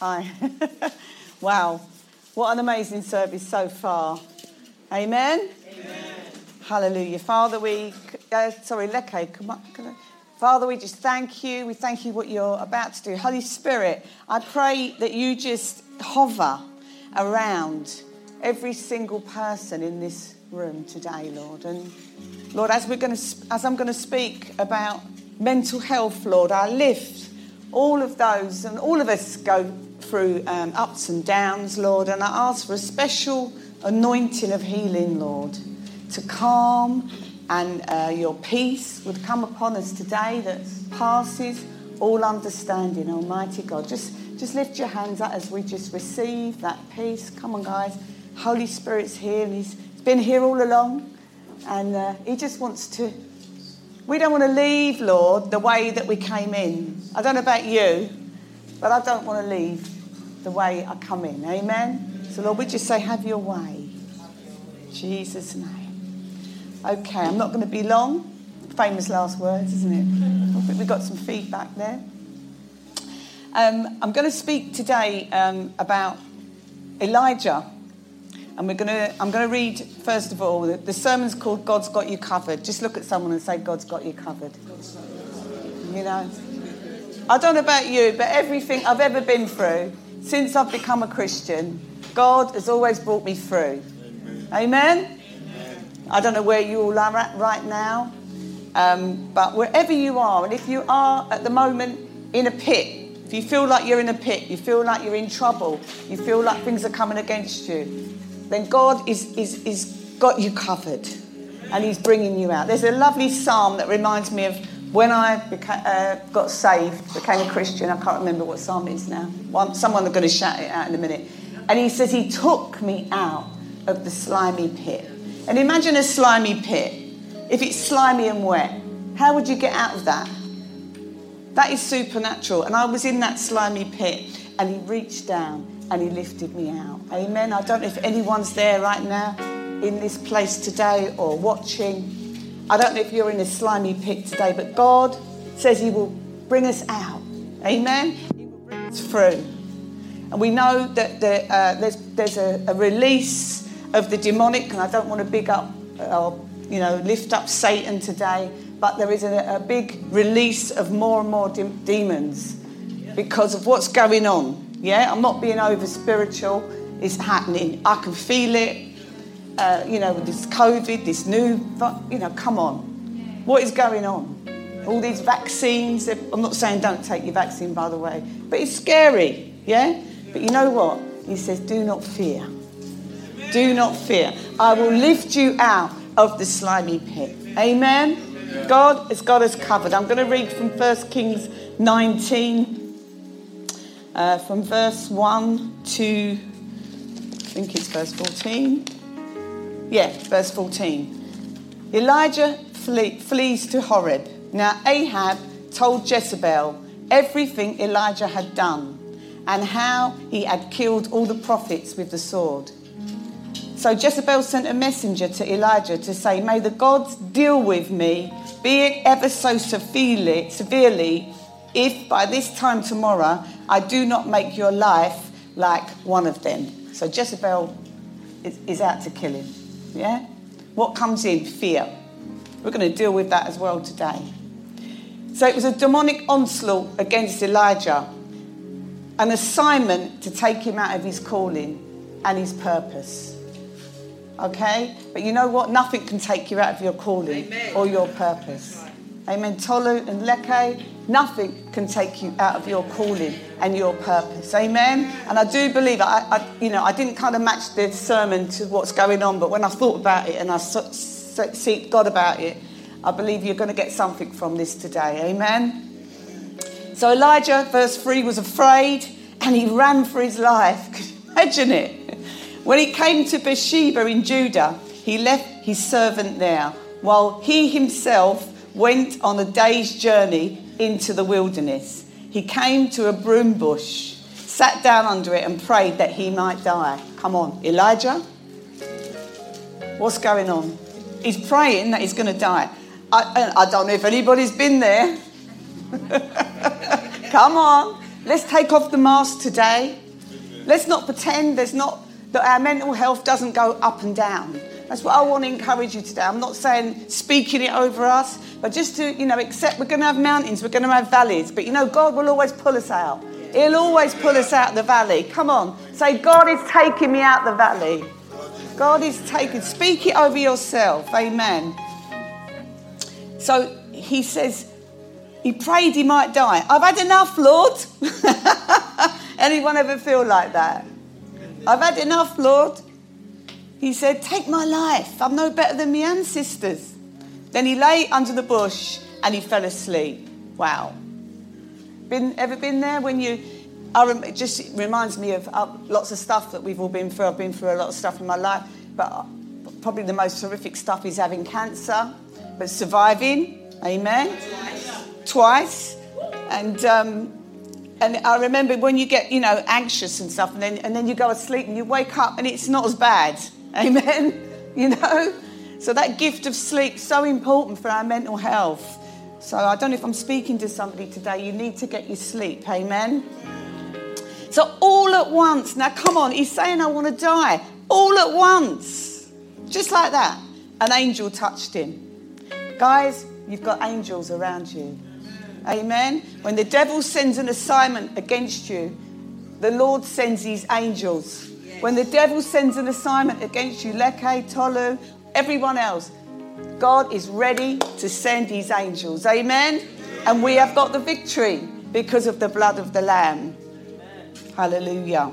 Hi. wow. What an amazing service so far. Amen? Amen. Hallelujah. Father, we, uh, sorry, Leke, come on. Come on. Father, we just thank you. We thank you what you're about to do. Holy Spirit, I pray that you just hover around every single person in this room today, Lord. And Lord, as we're going to, as I'm going to speak about mental health, Lord, I lift all of those, and all of us go through um, ups and downs, Lord, and I ask for a special anointing of healing, Lord, to calm and uh, your peace would come upon us today that passes all understanding, Almighty God. Just, just lift your hands up as we just receive that peace. Come on, guys. Holy Spirit's here, and He's been here all along, and uh, He just wants to we don't want to leave, Lord, the way that we came in. I don't know about you, but I don't want to leave the way I come in. Amen? So, Lord, we just say, have your way. Jesus' name. Okay, I'm not going to be long. Famous last words, isn't it? Think we got some feedback there. Um, I'm going to speak today um, about Elijah. And we're going to, I'm going to read, first of all, the, the sermon's called God's Got You Covered. Just look at someone and say, God's got you covered. You know? I don't know about you, but everything I've ever been through since I've become a Christian, God has always brought me through. Amen? Amen? I don't know where you all are at right now, um, but wherever you are, and if you are at the moment in a pit, if you feel like you're in a pit, you feel like you're in trouble, you feel like things are coming against you, then God is, is, is got you covered and He's bringing you out. There's a lovely psalm that reminds me of when I beca- uh, got saved, became a Christian. I can't remember what psalm it is now. One, someone going to shout it out in a minute. And he says, He took me out of the slimy pit. And imagine a slimy pit. If it's slimy and wet, how would you get out of that? That is supernatural. And I was in that slimy pit, and he reached down and He lifted me out. Amen. I don't know if anyone's there right now in this place today or watching. I don't know if you're in a slimy pit today, but God says He will bring us out. Amen. He will bring us through. And we know that the, uh, there's, there's a, a, release of the demonic, and I don't want to big up or you know lift up Satan today, but there is a, a big release of more and more de- demons because of what's going on. Yeah, I'm not being over spiritual. It's happening. I can feel it. Uh, you know, this COVID, this new, you know, come on. What is going on? All these vaccines. I'm not saying don't take your vaccine, by the way, but it's scary. Yeah? But you know what? He says, do not fear. Do not fear. I will lift you out of the slimy pit. Amen? God has got us covered. I'm going to read from 1 Kings 19 uh, from verse 1 to, I think it's verse 14. Yeah, verse 14. Elijah flee, flees to Horeb. Now, Ahab told Jezebel everything Elijah had done and how he had killed all the prophets with the sword. So Jezebel sent a messenger to Elijah to say, May the gods deal with me, be it ever so severely, severely if by this time tomorrow I do not make your life like one of them. So Jezebel is, is out to kill him. Yeah? What comes in? Fear. We're going to deal with that as well today. So it was a demonic onslaught against Elijah, an assignment to take him out of his calling and his purpose. Okay? But you know what? Nothing can take you out of your calling Amen. or your purpose. Amen. Tolu and Leke, nothing can take you out of your calling and your purpose. Amen. And I do believe, I, I, you know, I didn't kind of match the sermon to what's going on, but when I thought about it and I seek God about it, I believe you're going to get something from this today. Amen. So Elijah, verse 3, was afraid and he ran for his life. Imagine it. When he came to Beersheba in Judah, he left his servant there while he himself went on a day's journey into the wilderness. He came to a broom bush, sat down under it, and prayed that he might die. Come on, Elijah? What's going on? He's praying that he's going to die. I, I don't know if anybody's been there. Come on. Let's take off the mask today. Let's not pretend there's not that our mental health doesn't go up and down. That's what I want to encourage you today. I'm not saying speaking it over us, but just to, you know, accept we're going to have mountains, we're going to have valleys, but you know, God will always pull us out. He'll always pull us out of the valley. Come on, say, God is taking me out the valley. God is taking, speak it over yourself. Amen. So he says, he prayed he might die. I've had enough, Lord. Anyone ever feel like that? I've had enough, Lord. He said, Take my life. I'm no better than my ancestors. Then he lay under the bush and he fell asleep. Wow. Been, ever been there when you. Rem, it just reminds me of uh, lots of stuff that we've all been through. I've been through a lot of stuff in my life, but uh, probably the most horrific stuff is having cancer, but surviving. Amen. Twice. And um, and I remember when you get, you know, anxious and stuff, and then, and then you go to sleep and you wake up and it's not as bad. Amen? You know? So that gift of sleep so important for our mental health. So I don't know if I'm speaking to somebody today. You need to get your sleep. Amen? So all at once, now come on, he's saying, I want to die. All at once. Just like that. An angel touched him. Guys, you've got angels around you. Amen. When the devil sends an assignment against you, the Lord sends his angels. When the devil sends an assignment against you, Leke, Tolu, everyone else, God is ready to send his angels. Amen. And we have got the victory because of the blood of the Lamb. Hallelujah.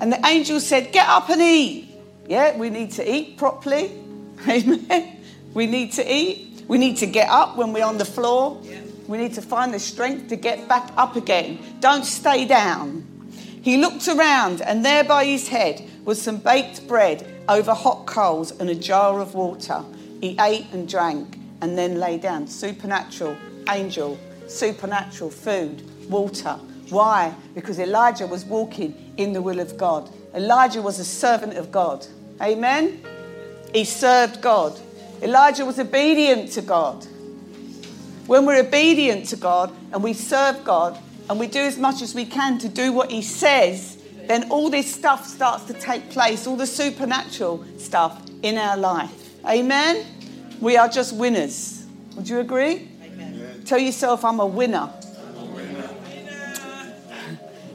And the angel said, Get up and eat. Yeah, we need to eat properly. Amen. We need to eat. We need to get up when we're on the floor. We need to find the strength to get back up again. Don't stay down. He looked around, and there by his head was some baked bread over hot coals and a jar of water. He ate and drank and then lay down. Supernatural, angel, supernatural food, water. Why? Because Elijah was walking in the will of God. Elijah was a servant of God. Amen? He served God. Elijah was obedient to God. When we're obedient to God and we serve God and we do as much as we can to do what He says, then all this stuff starts to take place, all the supernatural stuff in our life. Amen? We are just winners. Would you agree? Amen. Tell yourself, I'm a winner. I'm a winner.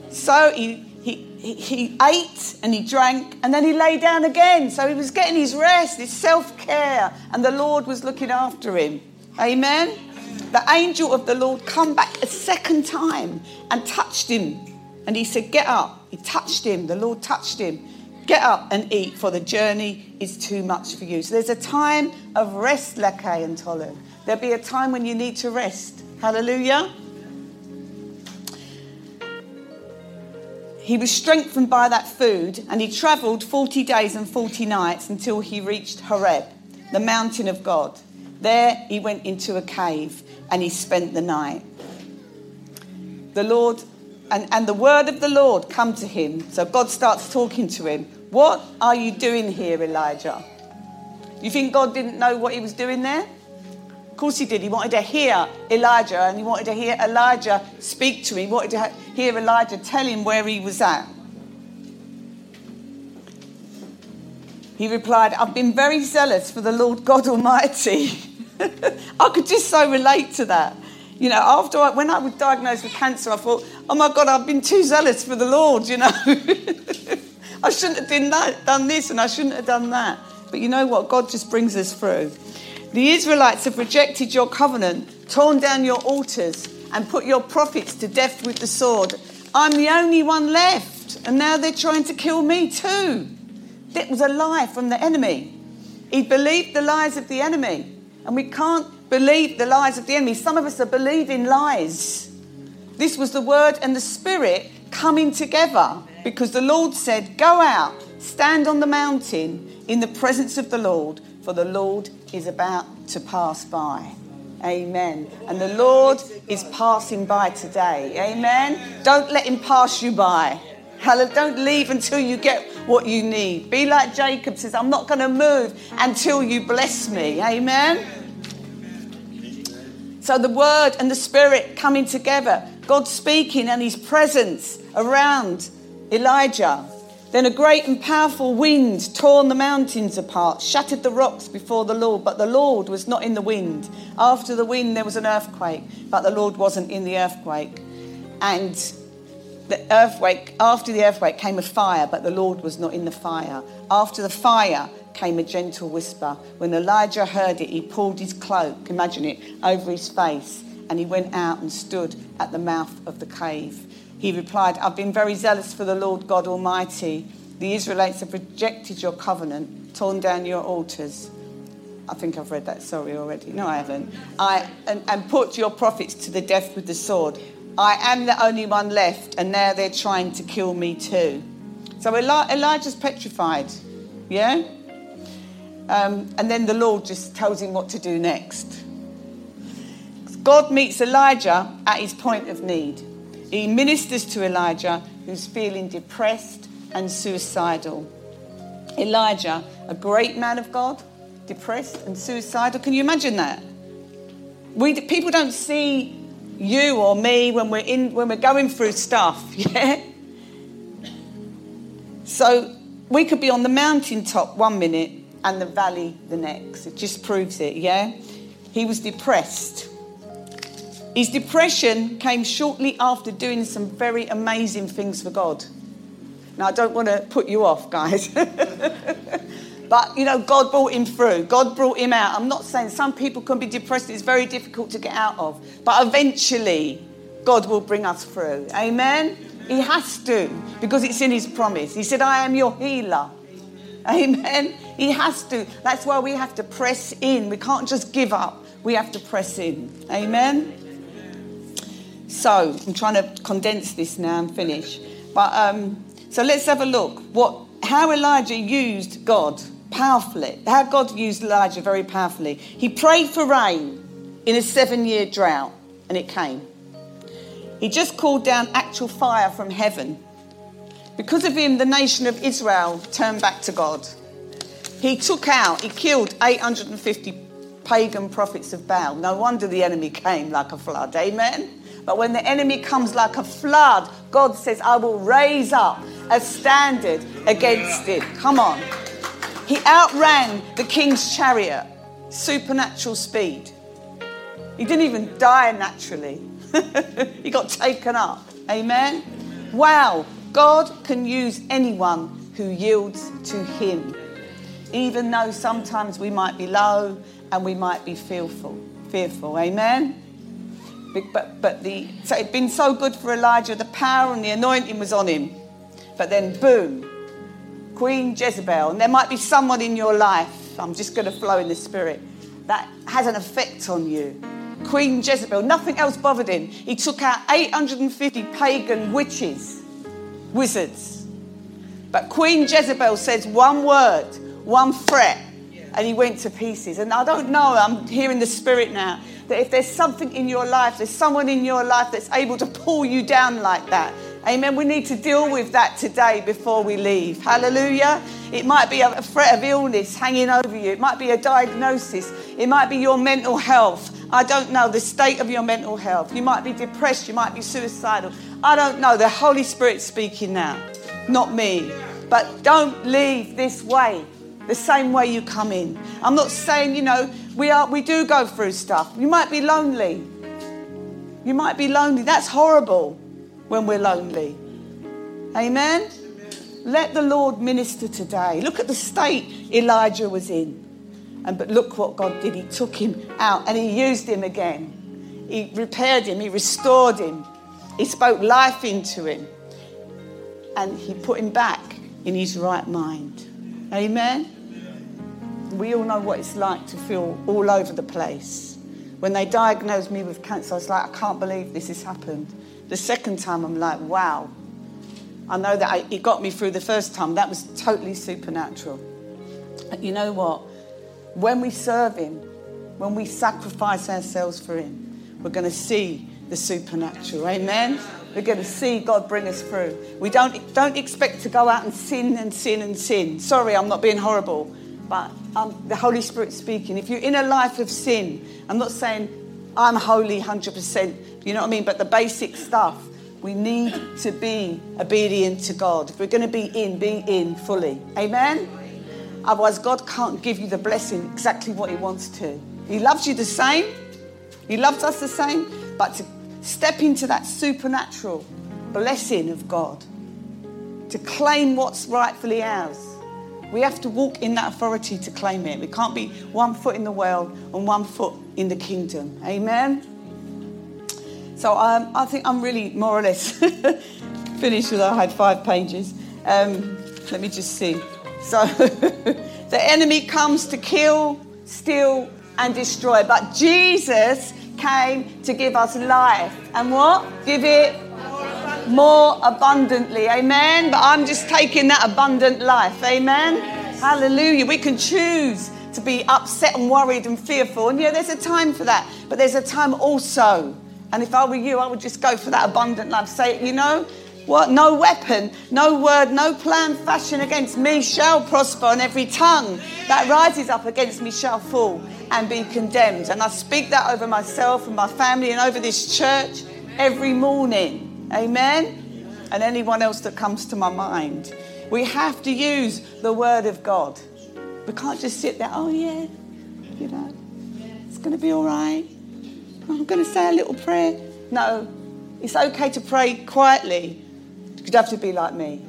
So he, he, he ate and he drank and then he lay down again. So he was getting his rest, his self care, and the Lord was looking after him. Amen? The angel of the Lord come back a second time and touched him. And he said, Get up. He touched him. The Lord touched him. Get up and eat, for the journey is too much for you. So there's a time of rest, Leke and Tolu. There'll be a time when you need to rest. Hallelujah. He was strengthened by that food, and he travelled 40 days and 40 nights until he reached Horeb, the mountain of God. There he went into a cave and he spent the night. The Lord, and, and the word of the Lord come to him. So God starts talking to him. What are you doing here, Elijah? You think God didn't know what he was doing there? Of course he did. He wanted to hear Elijah and he wanted to hear Elijah speak to him. He wanted to hear Elijah tell him where he was at. He replied, I've been very zealous for the Lord God Almighty. I could just so relate to that. You know, after I, when I was diagnosed with cancer, I thought, oh my God, I've been too zealous for the Lord, you know. I shouldn't have done, that, done this and I shouldn't have done that. But you know what? God just brings us through. The Israelites have rejected your covenant, torn down your altars, and put your prophets to death with the sword. I'm the only one left, and now they're trying to kill me too. That was a lie from the enemy. He believed the lies of the enemy. And we can't believe the lies of the enemy. Some of us are believing lies. This was the word and the spirit coming together because the Lord said, Go out, stand on the mountain in the presence of the Lord, for the Lord is about to pass by. Amen. And the Lord is passing by today. Amen. Don't let him pass you by. Don't leave until you get what you need. Be like Jacob says, I'm not going to move until you bless me. Amen. So the word and the spirit coming together. God speaking and his presence around Elijah. Then a great and powerful wind torn the mountains apart, shattered the rocks before the Lord, but the Lord was not in the wind. After the wind, there was an earthquake, but the Lord wasn't in the earthquake. And the earthquake, after the earthquake came a fire, but the Lord was not in the fire. After the fire came a gentle whisper. When Elijah heard it, he pulled his cloak, imagine it, over his face, and he went out and stood at the mouth of the cave. He replied, I've been very zealous for the Lord God Almighty. The Israelites have rejected your covenant, torn down your altars. I think I've read that, sorry, already. No, I haven't. I, and, and put your prophets to the death with the sword. I am the only one left, and now they're trying to kill me too. So Eli- Elijah's petrified, yeah? Um, and then the Lord just tells him what to do next. God meets Elijah at his point of need. He ministers to Elijah, who's feeling depressed and suicidal. Elijah, a great man of God, depressed and suicidal. Can you imagine that? We, people don't see you or me when we're, in, when we're going through stuff, yeah? So we could be on the mountaintop one minute and the valley the next. It just proves it, yeah? He was depressed. His depression came shortly after doing some very amazing things for God. Now, I don't want to put you off, guys. but, you know, God brought him through. God brought him out. I'm not saying some people can be depressed, it's very difficult to get out of. But eventually, God will bring us through. Amen? He has to, because it's in his promise. He said, I am your healer. Amen? He has to. That's why we have to press in. We can't just give up. We have to press in. Amen? So I'm trying to condense this now and finish. But um, so let's have a look. What how Elijah used God powerfully. How God used Elijah very powerfully. He prayed for rain in a seven-year drought, and it came. He just called down actual fire from heaven. Because of him, the nation of Israel turned back to God. He took out, he killed 850 pagan prophets of Baal. No wonder the enemy came like a flood. Amen. But when the enemy comes like a flood, God says, I will raise up a standard against it. Come on. He outran the king's chariot, supernatural speed. He didn't even die naturally, he got taken up. Amen. Wow. God can use anyone who yields to Him, even though sometimes we might be low and we might be fearful. Fearful. Amen. But, but the, so it'd been so good for Elijah, the power and the anointing was on him. But then, boom, Queen Jezebel. And there might be someone in your life, I'm just going to flow in the spirit, that has an effect on you. Queen Jezebel, nothing else bothered him. He took out 850 pagan witches, wizards. But Queen Jezebel says one word, one threat, and he went to pieces. And I don't know, I'm hearing the spirit now that if there's something in your life, there's someone in your life that's able to pull you down like that. Amen. We need to deal with that today before we leave. Hallelujah. It might be a threat of illness hanging over you. It might be a diagnosis. It might be your mental health. I don't know the state of your mental health. You might be depressed. You might be suicidal. I don't know. The Holy Spirit speaking now, not me. But don't leave this way the same way you come in. I'm not saying, you know, we are we do go through stuff. You might be lonely. You might be lonely. That's horrible when we're lonely. Amen. Let the Lord minister today. Look at the state Elijah was in. And but look what God did. He took him out and he used him again. He repaired him, he restored him. He spoke life into him. And he put him back in his right mind. Amen. We all know what it's like to feel all over the place. When they diagnosed me with cancer, I was like, I can't believe this has happened. The second time, I'm like, wow. I know that I, it got me through the first time. That was totally supernatural. But you know what? When we serve Him, when we sacrifice ourselves for Him, we're going to see the supernatural. Amen. We're going to see God bring us through. We don't, don't expect to go out and sin and sin and sin. Sorry, I'm not being horrible, but um, the Holy Spirit speaking. If you're in a life of sin, I'm not saying I'm holy 100%. You know what I mean? But the basic stuff, we need to be obedient to God. If we're going to be in, be in fully. Amen? Otherwise, God can't give you the blessing exactly what He wants to. He loves you the same, He loves us the same, but to step into that supernatural blessing of God, to claim what's rightfully ours, we have to walk in that authority to claim it. We can't be one foot in the world and one foot in the kingdom. Amen? So um, I think I'm really more or less finished with I had five pages. Um, let me just see. So the enemy comes to kill, steal, and destroy. But Jesus came to give us life. And what? Give it more abundantly. Amen. But I'm just taking that abundant life. Amen. Hallelujah. We can choose to be upset and worried and fearful. And yeah, there's a time for that. But there's a time also. And if I were you, I would just go for that abundant life. Say, you know, what? No weapon, no word, no plan fashioned against me shall prosper, and every tongue that rises up against me shall fall and be condemned. And I speak that over myself and my family and over this church every morning. Amen? And anyone else that comes to my mind. We have to use the word of God. We can't just sit there, oh, yeah, you know, it's going to be all right. I'm going to say a little prayer. No, it's okay to pray quietly You'd have to be like me.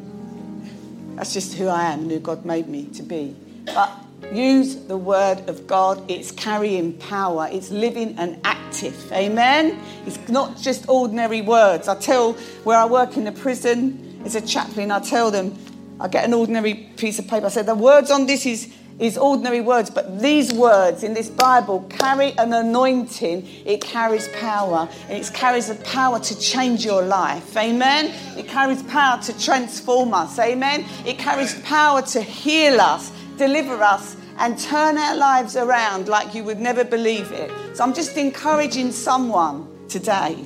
That's just who I am and who God made me to be. But use the word of God. It's carrying power, it's living and active. Amen? It's not just ordinary words. I tell where I work in the prison, as a chaplain, I tell them, I get an ordinary piece of paper. I say, the words on this is is ordinary words, but these words in this Bible carry an anointing. It carries power, and it carries the power to change your life. Amen. It carries power to transform us. Amen. It carries power to heal us, deliver us, and turn our lives around like you would never believe it. So I'm just encouraging someone today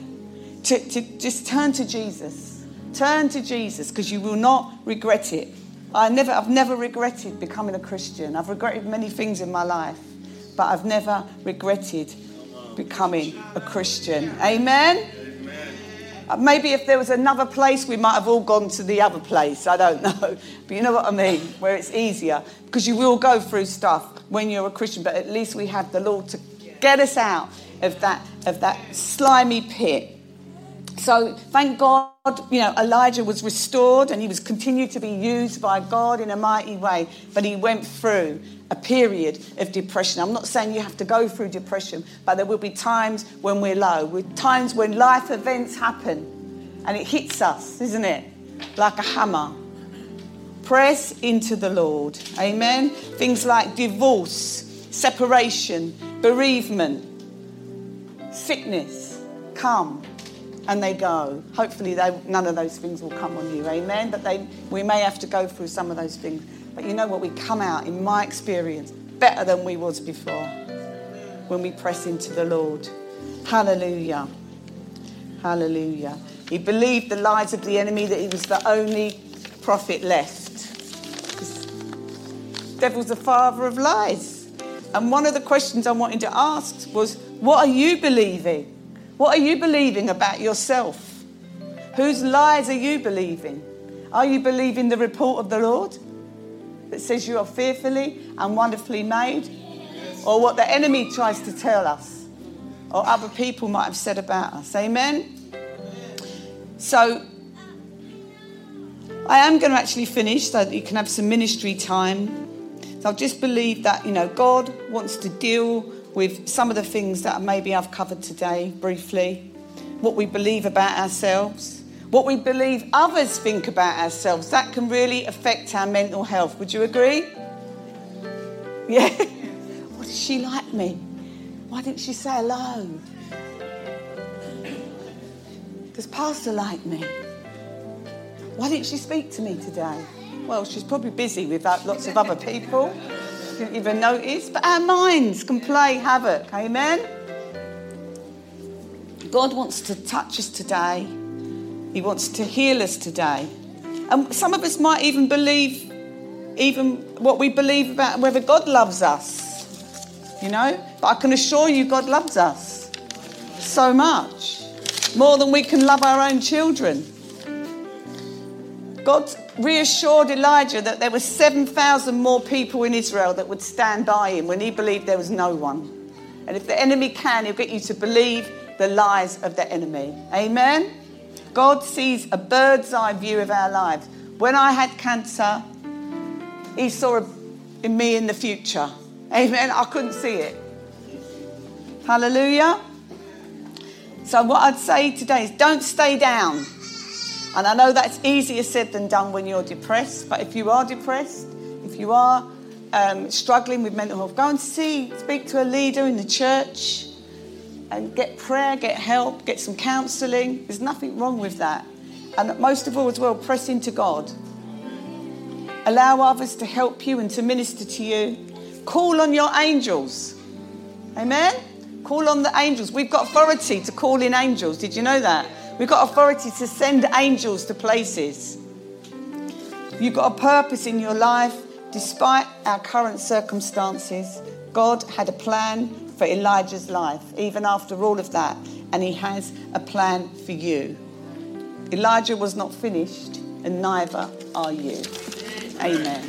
to, to just turn to Jesus. Turn to Jesus because you will not regret it. I never, I've never regretted becoming a Christian. I've regretted many things in my life, but I've never regretted becoming a Christian. Amen? Uh, maybe if there was another place, we might have all gone to the other place. I don't know. But you know what I mean? Where it's easier. Because you will go through stuff when you're a Christian, but at least we have the Lord to get us out of that, of that slimy pit. So thank God, you know, Elijah was restored and he was continued to be used by God in a mighty way. But he went through a period of depression. I'm not saying you have to go through depression, but there will be times when we're low, with times when life events happen and it hits us, isn't it? Like a hammer. Press into the Lord. Amen. Things like divorce, separation, bereavement, sickness come and they go. Hopefully, they, none of those things will come on you, amen. But they, we may have to go through some of those things. But you know what? We come out, in my experience, better than we was before when we press into the Lord. Hallelujah. Hallelujah. He believed the lies of the enemy that he was the only prophet left. The devil's the father of lies. And one of the questions I wanted to ask was, What are you believing? What are you believing about yourself? Whose lies are you believing? Are you believing the report of the Lord that says you are fearfully and wonderfully made? Or what the enemy tries to tell us? Or other people might have said about us? Amen? So, I am going to actually finish so that you can have some ministry time. So I just believe that, you know, God wants to deal with some of the things that maybe I've covered today briefly, what we believe about ourselves, what we believe others think about ourselves. That can really affect our mental health. Would you agree? Yeah. What does she like me? Why didn't she say hello? Does Pastor like me? Why didn't she speak to me today? Well, she's probably busy with lots of other people didn't even notice. But our minds can play havoc. Amen? God wants to touch us today. He wants to heal us today. And some of us might even believe even what we believe about whether God loves us. You know? But I can assure you God loves us. so much. More than we can love our own children. God reassured Elijah that there were 7,000 more people in Israel that would stand by him when he believed there was no one. And if the enemy can, he'll get you to believe the lies of the enemy. Amen? God sees a bird's eye view of our lives. When I had cancer, he saw in me in the future. Amen. I couldn't see it. Hallelujah. So, what I'd say today is don't stay down. And I know that's easier said than done when you're depressed, but if you are depressed, if you are um, struggling with mental health, go and see, speak to a leader in the church and get prayer, get help, get some counselling. There's nothing wrong with that. And most of all, as well, press into God. Allow others to help you and to minister to you. Call on your angels. Amen? Call on the angels. We've got authority to call in angels. Did you know that? We've got authority to send angels to places. You've got a purpose in your life. Despite our current circumstances, God had a plan for Elijah's life, even after all of that, and He has a plan for you. Elijah was not finished, and neither are you. Amen.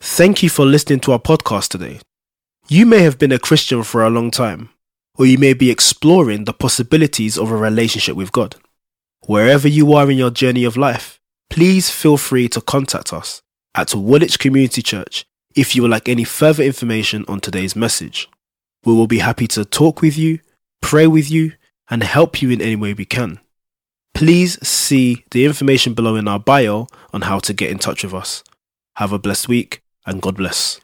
Thank you for listening to our podcast today. You may have been a Christian for a long time, or you may be exploring the possibilities of a relationship with God. Wherever you are in your journey of life, please feel free to contact us at Woolwich Community Church if you would like any further information on today's message. We will be happy to talk with you, pray with you, and help you in any way we can. Please see the information below in our bio on how to get in touch with us. Have a blessed week and God bless.